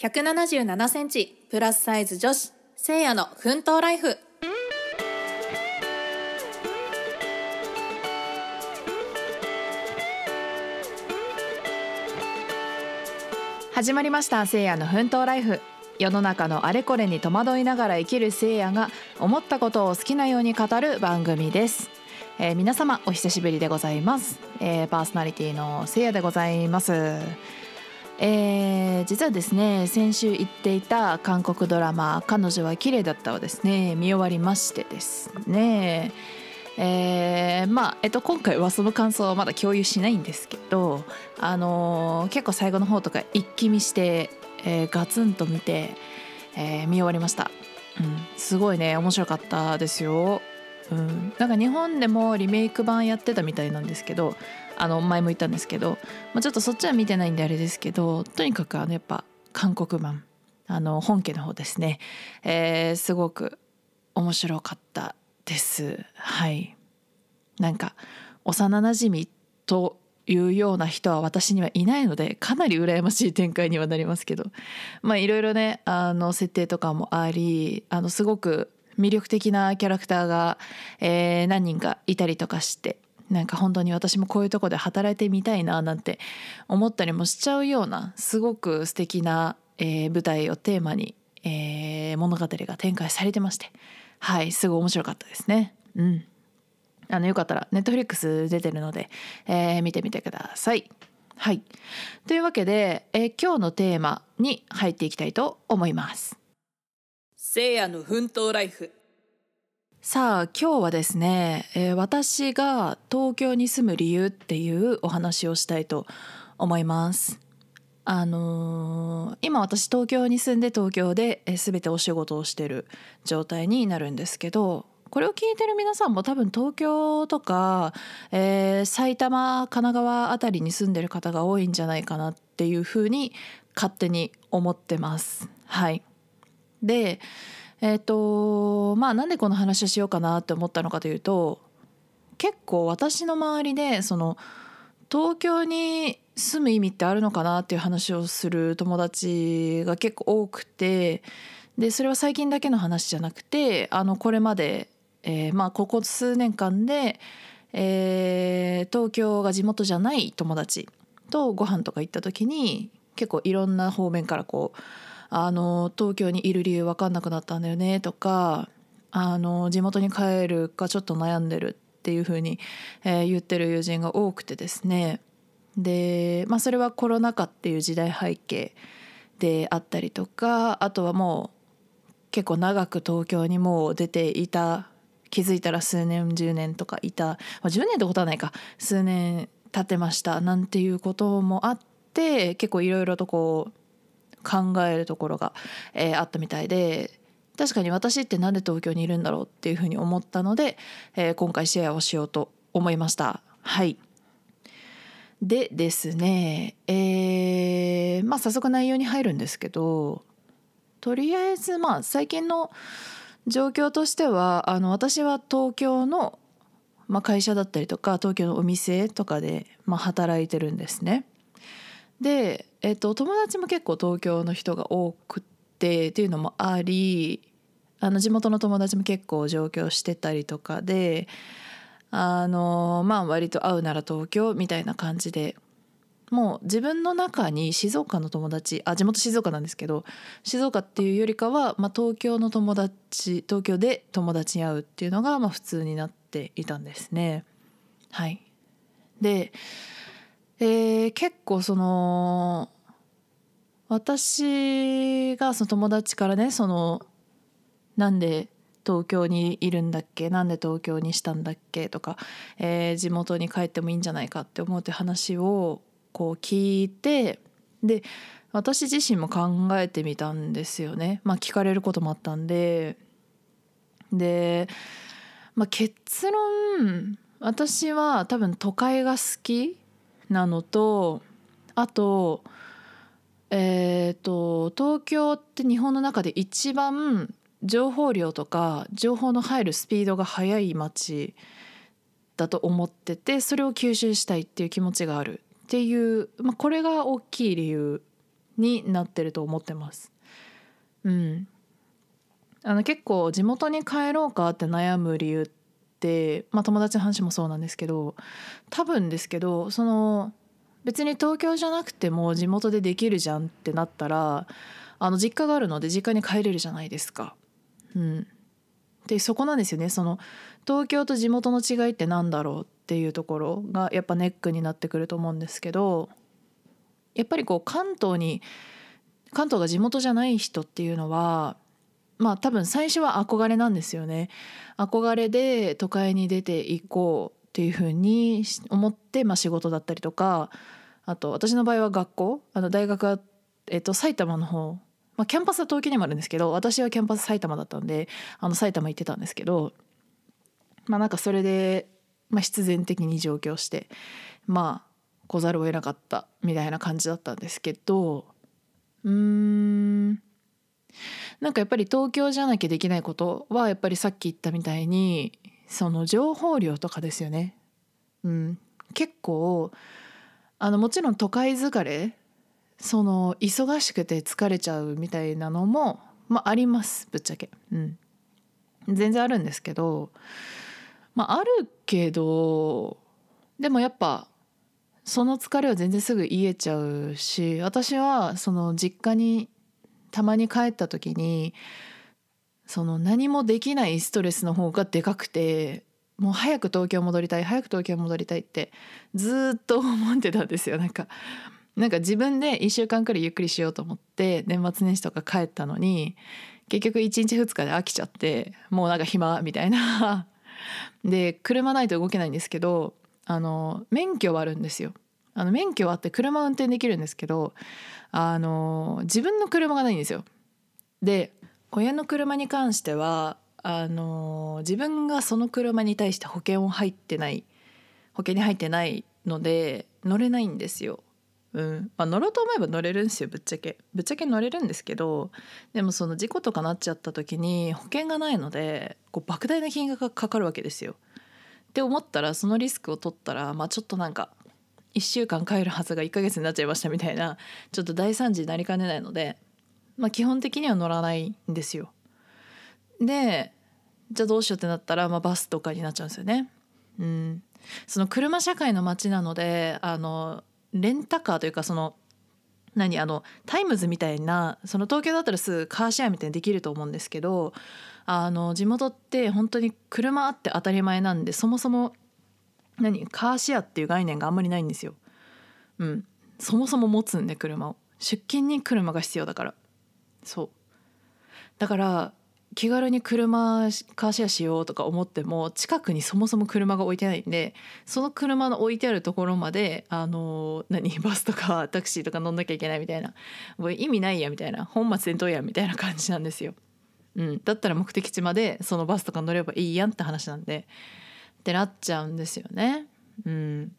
177センチプラスサイズ女子せいやの奮闘ライフ。始まりましたせいやの奮闘ライフ。世の中のあれこれに戸惑いながら生きるせいやが思ったことを好きなように語る番組です、えー皆様お久しぶりでございます、えーパーソナリティのせいやでございます。えー実はですね先週言っていた韓国ドラマ「彼女は綺麗だった」をですね見終わりましてですね。えーまあえっと、今回はその感想はまだ共有しないんですけど、あのー結構最後の方とか一気見して、えーガツンと見て、え見終わりました、うん、すごいね面白かったですよ、うん、なんか日本でもリメイク版やってたみたいなんですけどあの前も言ったんですけど、まあ、ちょっとそっちは見てないんであれですけどとにかくあのやっぱ韓国版あの本家の方ですね、えーすごく面白かったです。はい。なんか幼なじみというような人は私にはいないのでかなり羨ましい展開にはなりますけどまあいろいろねあの設定とかもありあのすごく魅力的なキャラクターが、えー何人かいたりとかしてなんか本当に私もこういうとこで働いてみたいななんて思ったりもしちゃうようなすごく素敵な、えー舞台をテーマに、えー物語が展開されてましてはいすごい面白かったですね。うんあのよかったらネットフリックス出てるので、えー見てみてください。はい。というわけで、えー今日のテーマに入っていきたいと思います。せいやの奮闘ライフさあ今日はですね、えー私が東京に住む理由っていうお話をしたいと思います。あのー今私東京に住んで東京で、えー全てお仕事をしてる状態になるんですけどこれを聞いてる皆さんも多分東京とか、えー埼玉神奈川あたりに住んでる方が多いんじゃないかなっていうふうに勝手に思ってます。はい、でえっ、とまあなんでこの話をしようかなって思ったのかというと結構私の周りでその東京に住む意味ってあるのかなっていう話をする友達が結構多くてでそれは最近だけの話じゃなくてあのこれまで、えーまあここ数年間で、えー東京が地元じゃない友達とご飯とか行った時に結構いろんな方面からこうあの東京にいる理由分かんなくなったんだよねとかあの地元に帰るかちょっと悩んでるっていう風に、えー言ってる友人が多くてですね。で、まあ、それはコロナ禍っていう時代背景であったりとかあとはもう結構長く東京にもう出ていた気づいたら数年10年とかいた、まあ、10年ってことはないか数年経ってましたなんていうこともあって結構いろいろとこう考えるところが、えーあったみたいで確かに私ってなんで東京にいるんだろうっていうふうに思ったので、えー今回シェアをしようと思いました。はいでですねえーまあ早速内容に入るんですけどとりあえずまあ最近の状況としてはあの私は東京の、まあ、会社だったりとか東京のお店とかで、まあ、働いてるんですね。で、えっと、友達も結構東京の人が多くてっていうのもありあの地元の友達も結構上京してたりとかであのまあ割と会うなら東京みたいな感じでもう自分の中に静岡の友達あ地元静岡なんですけど静岡っていうよりかは、まあ、東京の友達東京で友達に会うっていうのがまあ普通になっていたんですね。はい、で、えー結構その私がその友達からねそのなんで東京にいるんだっけなんで東京にしたんだっけとか、えー地元に帰ってもいいんじゃないかって思うって話をこう聞いてで私自身も考えてみたんですよね。まあ、聞かれることもあったんでで、まあ、結論私は多分都会が好きなのとあとえー、と東京って日本の中で一番情報量とか情報の入るスピードが速い街だと思っててそれを吸収したいっていう気持ちがあるっていう、まあ、これが大きい理由になってると思ってます。うん、あの結構地元に帰ろうかって悩む理由って、まあ、友達の話もそうなんですけど多分ですけどその別に東京じゃなくても地元でできるじゃんってなったらあの実家があるので実家に帰れるじゃないですか。うん、でそこなんですよねその東京と地元の違いって何だろうっていうところがやっぱネックになってくると思うんですけどやっぱりこう関東に関東が地元じゃない人っていうのはまあ多分最初は憧れなんですよね。憧れで都会に出ていこうっていうふうに思って、まあ、仕事だったりとかあと私の場合は学校あの大学は、えっと、埼玉の方、まあ、キャンパスは東京にもあるんですけど私はキャンパス埼玉だったんであの埼玉行ってたんですけどまあなんかそれで、まあ、必然的に上京してまあ来ざるを得なかったみたいな感じだったんですけどうーんなんかやっぱり東京じゃなきゃできないことはやっぱりさっき言ったみたいにその情報量とかですよね。うん、結構あのもちろん都会疲れその忙しくて疲れちゃうみたいなのも、まあ、ありますぶっちゃけ。うん、全然あるんですけど、まあ、あるけどでもやっぱその疲れは全然すぐ癒えちゃうし私はその実家にたまに帰った時にその何もできないストレスの方がでかくてもう早く東京戻りたい早く東京戻りたいってずっと思ってたんですよ。なんかなんか自分で1週間くらいゆっくりしようと思って年末年始とか帰ったのに結局1日2日で飽きちゃってもうなんか暇みたいな。で車ないと動けないんですけどあの免許はあるんですよ。あの免許はあって車運転できるんですけどあの自分の車がないんですよ。で親の車に関してはあの自分がその車に対して保険を入ってない保険に入ってないので乗れないんですよ。うんまあ、乗ろうと思えば乗れるんですよぶっちゃけぶっちゃけ乗れるんですけどでもその事故とかなっちゃった時に保険がないのでこう莫大な金額がかかるわけですよ。って思ったらそのリスクを取ったら、まあ、ちょっとなんか1週間帰るはずが1ヶ月になっちゃいましたみたいなちょっと大惨事になりかねないので、まあ、基本的には乗らないんですよ。でじゃあどうしようってなったら、まあ、バスとかになっちゃうんですよね。うん、その車社会の街なのであのレンタカーというかその何あのタイムズみたいなその東京だったらすぐカーシェアみたいにできると思うんですけどあの地元って本当に車あって当たり前なんでそもそも何？カーシェアっていう概念があんまりないんですよ。うん、そもそも持つんで車を。出勤に車が必要だから。そう。だから気軽に車カーシェアしようとか思っても近くにそもそも車が置いてないんでその車の置いてあるところまであの何？バスとかタクシーとか乗んなきゃいけないみたいな。もう意味ないやみたいな。本末転倒やみたいな感じなんですよ。うん、だったら目的地までそのバスとか乗ればいいやんって話なんで。ってなっちゃうんですよね。うん、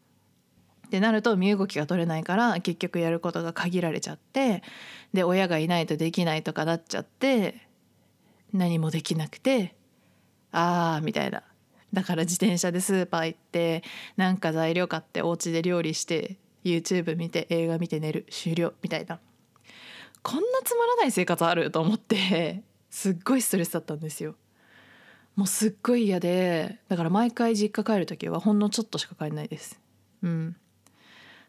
ってなると身動きが取れないから結局やることが限られちゃってで親がいないとできないとかなっちゃって何もできなくてあーみたいなだから自転車でスーパー行ってなんか材料買ってお家で料理して YouTube 見て映画見て寝る終了みたいなこんなつまらない生活あると思ってすっごいストレスだったんですよ。もうすっごい嫌でだから毎回実家帰る時はほんのちょっとしか帰んないです。うん、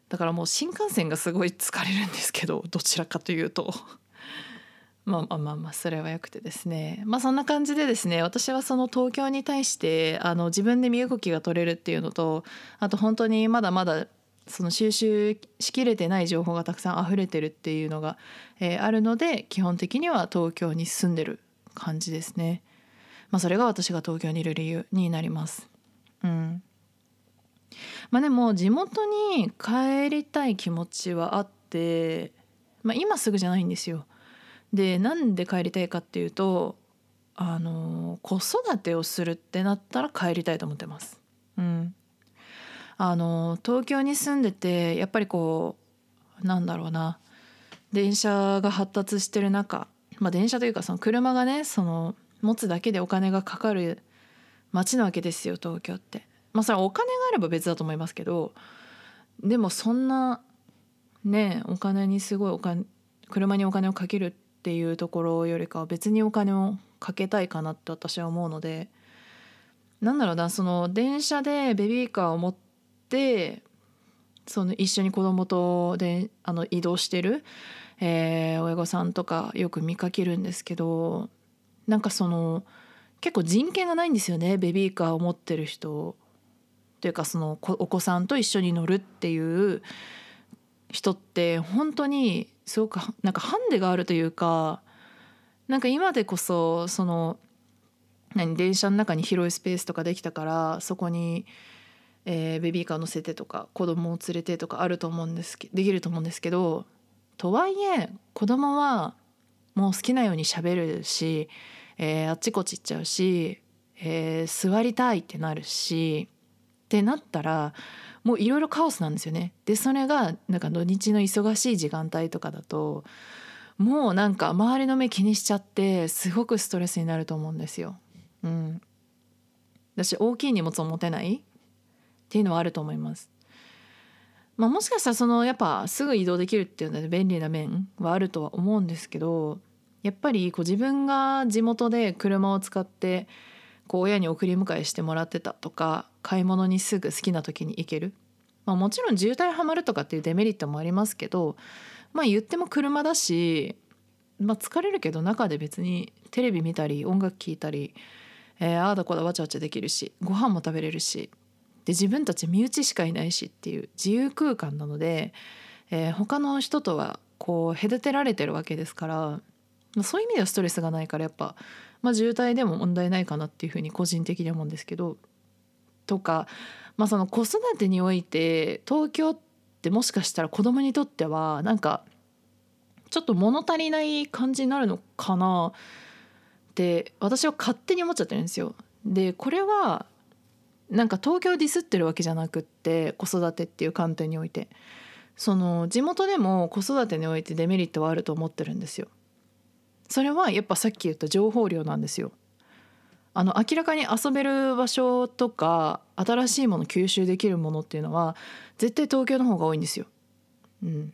だからもう新幹線がすごい疲れるんですけど どちらかというと まあまあまあまあそれはよくてですねまあそんな感じでですね私はその東京に対してあの自分で身動きが取れるっていうのとあと本当にまだまだその収集しきれてない情報がたくさん溢れてるっていうのが、えーあるので基本的には東京に住んでる感じですね。まあ、それが私が東京にいる理由になります。うんまあ、でも地元に帰りたい気持ちはあって、まあ、今すぐじゃないんですよ。でなんで帰りたいかっていうとあの子育てをするってなったら帰りたいと思ってます。うん、あの東京に住んでてやっぱりこうなんだろうな電車が発達してる中、まあ、電車というかその車がねその持つだけでお金がかかる街なわけですよ東京って。まあそれはお金があれば別だと思いますけどでもそんなねお金にすごいお金車にお金をかけるっていうところよりかは別にお金をかけたいかなって私は思うのでなんだろうなその電車でベビーカーを持ってその一緒に子供とであの移動してる、えー親御さんとかよく見かけるんですけどなんかその結構人権がないんですよねベビーカーを持ってる人。というかそのお子さんと一緒に乗るっていう人って本当にすごくなんかハンデがあるというかなんか今でこそその何電車の中に広いスペースとかできたからそこに、えーベビーカー乗せてとか子供を連れてとかあると思うんですできると思うんですけどとはいえ子供はもう好きなように喋るし、えーあっちこっち行っちゃうし、えー座りたいってなるしってなったらもういろいろカオスなんですよね。でそれがなんか土日の忙しい時間帯とかだともうなんか周りの目気にしちゃってすごくストレスになると思うんですよ。うん、私大きい荷物を持てないっていうのはあると思います。まあ、もしかしたらそのやっぱすぐ移動できるっていうので便利な面はあるとは思うんですけどやっぱりこう自分が地元で車を使ってこう親に送り迎えしてもらってたとか買い物にすぐ好きな時に行ける、まあ、もちろん渋滞はまるとかっていうデメリットもありますけどまあ言っても車だし、まあ、疲れるけど中で別にテレビ見たり音楽聴いたり、えーああだこだわちゃわちゃできるしご飯も食べれるしで自分たち身内しかいないしっていう自由空間なので、えー他の人とはこう隔てられてるわけですから、まあ、そういう意味ではストレスがないからやっぱ、まあ、渋滞でも問題ないかなっていうふうに個人的には思うんですけどとか、まあ、その子育てにおいて東京ってもしかしたら子供にとってはなんかちょっと物足りない感じになるのかなって私は勝手に思っちゃってるんですよ。でこれはなんか東京ディスってるわけじゃなくって子育てっていう観点においてその地元でも子育てにおいてデメリットはあると思ってるんですよ。それはやっぱさっき言った情報量なんですよ。あの明らかに遊べる場所とか新しいもの吸収できるものっていうのは絶対東京の方が多いんですよ。うん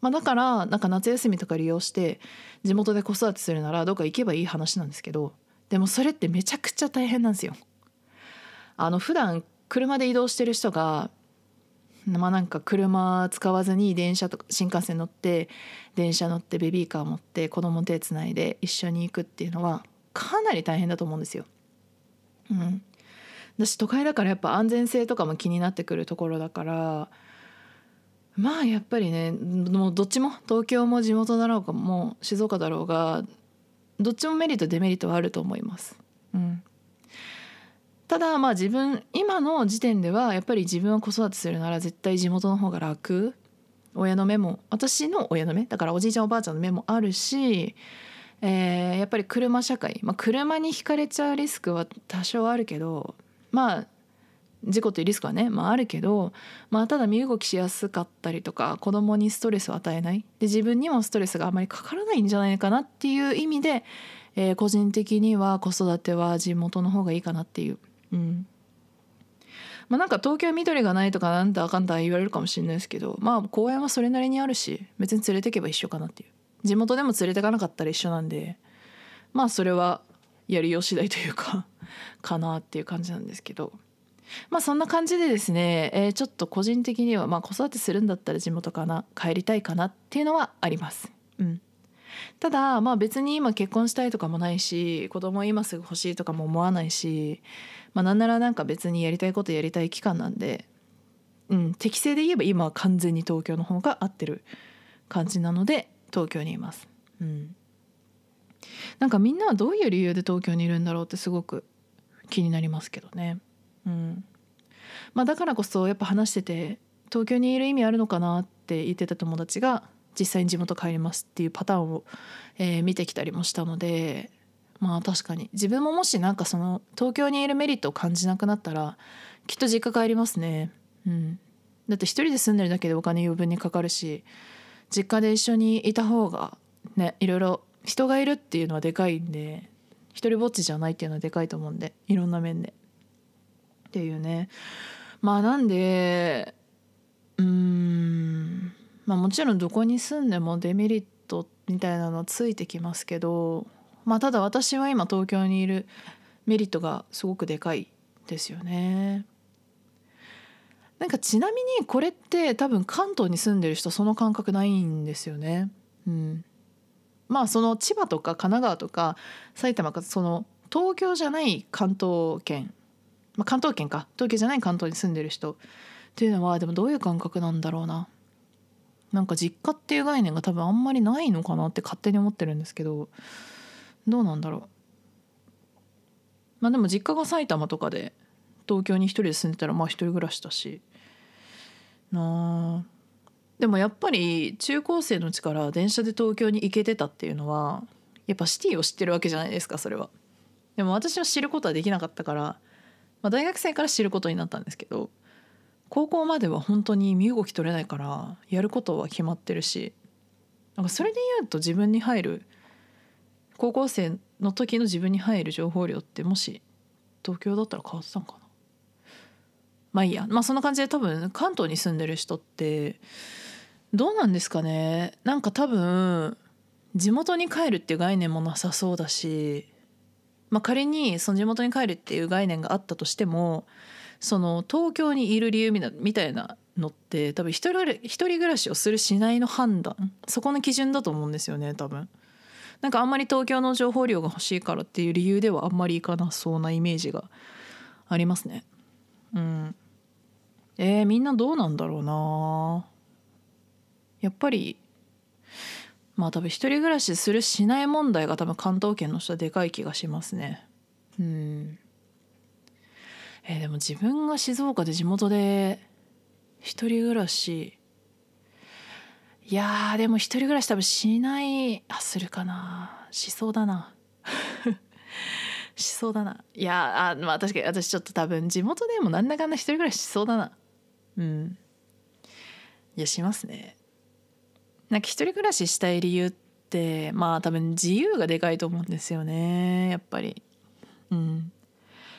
まあ、だからなんか夏休みとか利用して地元で子育てするならどっか行けばいい話なんですけどでもそれってめちゃくちゃ大変なんですよ。あの普段車で移動してる人がまあなんか車使わずに電車とか新幹線乗って電車乗ってベビーカー持って子供手つないで一緒に行くっていうのはかなり大変だと思うんですよ。うん、私都会だからやっぱ安全性とかも気になってくるところだからまあやっぱりねもうどっちも東京も地元だろうがもう静岡だろうがどっちもメリットデメリットはあると思います。うん、ただまあ自分今の時点ではやっぱり自分は子育てするなら絶対地元の方が楽親の目も私の親の目だからおじいちゃんおばあちゃんの目もあるし、えーやっぱり車社会、まあ、車にひかれちゃうリスクは多少あるけどまあ事故というリスクはね、まあ、あるけど、まあ、ただ身動きしやすかったりとか子供にストレスを与えないで自分にもストレスがあまりかからないんじゃないかなっていう意味で、えー個人的には子育ては地元の方がいいかなっていう。うん。まあ、なんか東京緑がないとかなんだあかんだ言われるかもしれないですけどまあ公園はそれなりにあるし別に連れてけば一緒かなっていう。地元でも連れてかなかったら一緒なんでまあそれはやりよう次第というか かなっていう感じなんですけど。まあそんな感じでですね、えーちょっと個人的にはまあ子育てするんだったら地元かな帰りたいかなっていうのはあります。うん。ただまあ別に今結婚したいとかもないし子供今すぐ欲しいとかも思わないし、まあ、なんならなんか別にやりたいことやりたい期間なんで、うん、適正で言えば今は完全に東京の方が合ってる感じなので東京にいます。うん、なんかみんなはどういう理由で東京にいるんだろうってすごく気になりますけどね。うんまあ、だからこそやっぱ話してて東京にいる意味あるのかなって言ってた友達が実際に地元帰りますっていうパターンを、えー見てきたりもしたのでまあ確かに自分ももしなんかその東京にいるメリットを感じなくなったらきっと実家帰りますね。うん、だって一人で住んでるだけでお金余分にかかるし実家で一緒にいた方がねいろいろ人がいるっていうのはでかいんで一人ぼっちじゃないっていうのはでかいと思うんでいろんな面で。っていうねまあなんでうんまあもちろんどこに住んでもデメリットみたいなのついてきますけどまあただ私は今東京にいるメリットがすごくでかいですよね。なんかちなみにこれって多分関東に住んでる人その感覚ないんですよね。うん、まあその千葉とか神奈川とか埼玉かその東京じゃない関東圏、まあ、関東圏か東京じゃない関東に住んでる人っていうのはでもどういう感覚なんだろうな。なんか実家っていう概念が多分あんまりないのかなって勝手に思ってるんですけどどうなんだろう。まあでも実家が埼玉とかで東京に一人で住んでたらまあ一人暮らしだしなあでもやっぱり中高生のうちから電車で東京に行けてたっていうのはやっぱシティを知ってるわけじゃないですかそれは。でも私は知ることはできなかったから、まあ、大学生から知ることになったんですけど高校までは本当に身動き取れないからやることは決まってるしなんかそれで言うと自分に入る高校生の時の自分に入る情報量ってもし東京だったら変わってたんかな？まあいいや。まあそんな感じで多分関東に住んでる人ってどうなんですかね？なんか多分地元に帰るっていう概念もなさそうだし、まあ、仮にその地元に帰るっていう概念があったとしてもその東京にいる理由みたいなのって多分一人一人暮らしをするしないの判断そこの基準だと思うんですよね多分。なんかあんまり東京の情報量が欲しいからっていう理由ではあんまりいかなそうなイメージがありますね。うん。えー、みんなどうなんだろうなやっぱりまあ多分一人暮らしするしない問題が多分関東圏の人はでかい気がしますねうんえー、でも自分が静岡で地元で一人暮らしいやでも一人暮らし多分しないあするかな。しそうだな。しそうだな。いやあまあ確かに私ちょっと多分地元でもなんだかんだ一人暮らししそうだな。うん。いやしますね。なんか一人暮らししたい理由ってまあ多分自由がでかいと思うんですよねやっぱり。うん。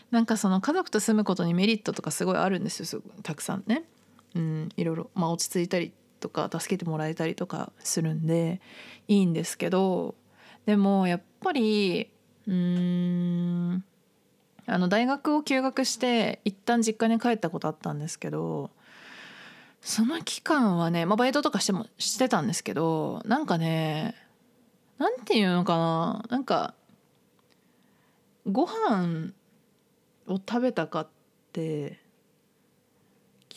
なんかその家族と住むことにメリットとかすごいあるんですよたくさんね。うんいろいろ。まあ落ち着いたりとか助けてもらえたりとかするんでいいんですけどでもやっぱりうーんあの大学を休学して一旦実家に帰ったことあったんですけどその期間はね、まあ、バイトとかしてもしてたんですけどなんかねなんていうのかななんかご飯を食べたかって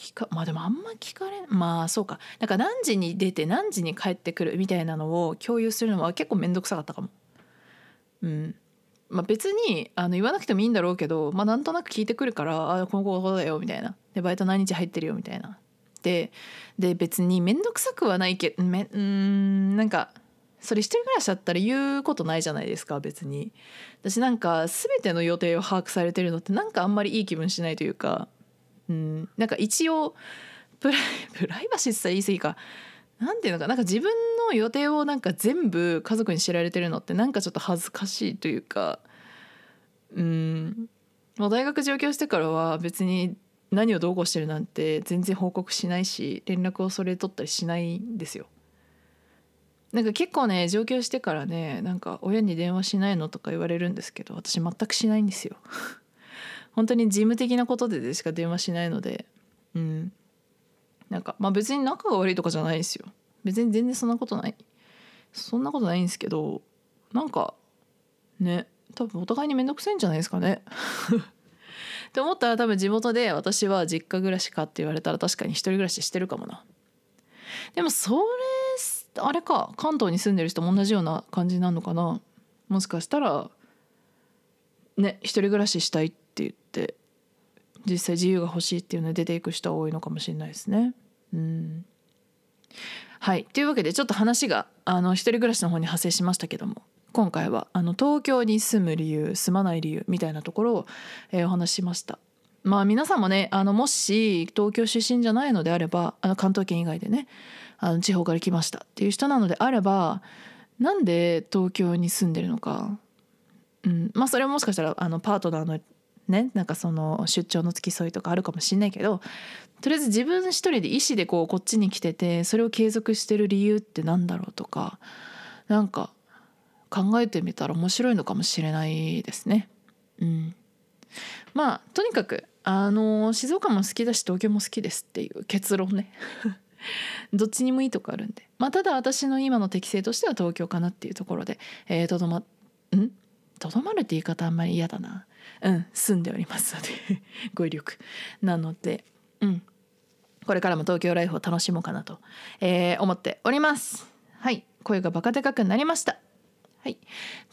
聞かまあでもあんま聞かれまあそうか。なんか何時に出て何時に帰ってくるみたいなのを共有するのは結構面倒くさかったかも。うん。まあ、別にあの言わなくてもいいんだろうけど、まあ、なんとなく聞いてくるから「あこの子だよ」みたいな「でバイト何日入ってるよ」みたいな。ってで別に面倒くさくはないけどめうんなんかそれ一人暮らしだったら言うことないじゃないですか別に。私なんか全ての予定を把握されてるのってなんかあんまりいい気分しないというか。うん。なんか一応プライプライバシーって言い過ぎか。なんていうのかな。んか自分の予定をなんか全部家族に知られてるのってなんかちょっと恥ずかしいというか。うん。もう大学上京してからは別に何をどうこうしてるなんて全然報告しないし連絡をそれ取ったりしないんですよ。なんか結構ね上京してからねなんか親に電話しないのとか言われるんですけど私全くしないんですよ。本当に事務的なことでしか電話しないので。うん。なんかまあ別に仲が悪いとかじゃないですよ。別に全然そんなことない。そんなことないんですけどなんかね多分お互いに面倒くさいんじゃないですかね。って思ったら多分地元で私は実家暮らしかって言われたら確かに一人暮らししてるかもな。でもそれあれか関東に住んでる人も同じような感じなのかな。もしかしたらね一人暮らししたいって実際自由が欲しいっていうので出ていく人は多いのかもしれないですね。うんはいというわけでちょっと話があの一人暮らしの方に派生しましたけども今回はあの東京に住む理由住まない理由みたいなところを、えー、お話ししました。まあ皆さんもねあのもし東京出身じゃないのであればあの関東圏以外でねあの地方から来ましたっていう人なのであればなんで東京に住んでるのか、うん、まあそれはもしかしたらあのパートナーのねなんかその出張の付き添いとかあるかもしんないけどとりあえず自分一人で意思でこうこっちに来ててそれを継続してる理由って何だろうとかなんか考えてみたら面白いのかもしれないですね。うん、まあとにかくあの静岡も好きだし東京も好きですっていう結論ね。どっちにもいいとこあるんで。まあただ私の今の適性としては東京かなっていうところでえー、とどまん？とどまるって言い方あんまり嫌だな。うん住んでおりますので 語彙力。なのでうん。これからも東京ライフを楽しもうかなと、えー、思っております。はい。声がバカでかくなりました。はい、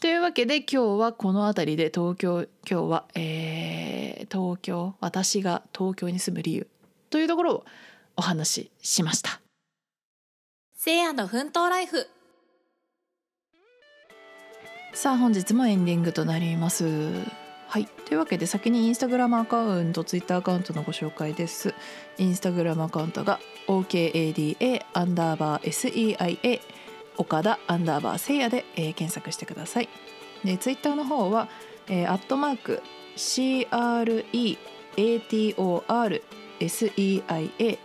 というわけで今日はこの辺りで東京今日は、えー、東京私が東京に住む理由というところをお話ししました。せいやの奮闘ライフ。さあ本日もエンディングとなりますはい。というわけで先にインスタグラムアカウントツイッターアカウントのご紹介です。インスタグラムアカウントが OKADA アンダーバー SEIA 岡田アンダーバーせいやで、えー、検索してください。でツイッターの方は、アットマーク CREATORSEIA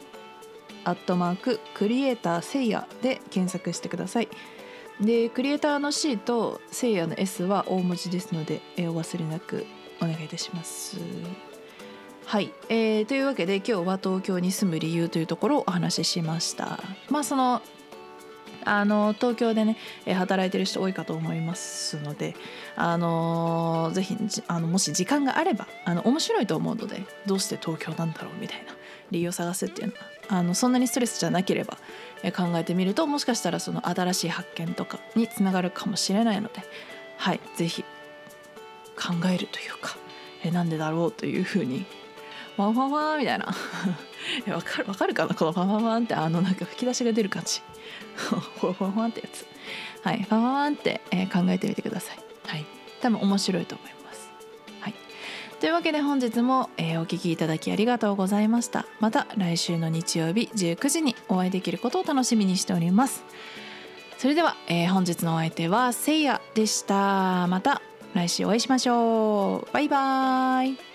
アットマーククリエイターせいやで検索してください。でクリエイターの C とせいやの S は大文字ですので、えー、お忘れなくお願いいたします。はい、えー、というわけで今日は東京に住む理由というところをお話ししました。まあそのあの東京でね働いてる人多いかと思いますのであのぜひあのもし時間があればあの面白いと思うのでどうして東京なんだろうみたいな理由を探すっていうのはあのそんなにストレスじゃなければ考えてみるともしかしたらその新しい発見とかにつながるかもしれないのではい是非考えるというかえなんでだろうというふうにワンワンワンみたいな。わかるわかるかな？このワンワンワンってあのなんか吹き出しが出る感じ。フォフォフォンってやつ。はいファンファンって、え、考えてみてください。はい。多分面白いと思います。というわけで本日も、えー、お聴きいただきありがとうございました。また来週の日曜日19時にお会いできることを楽しみにしております。それでは、えー、本日のお相手はせいやでした。また来週お会いしましょう。バイバーイ。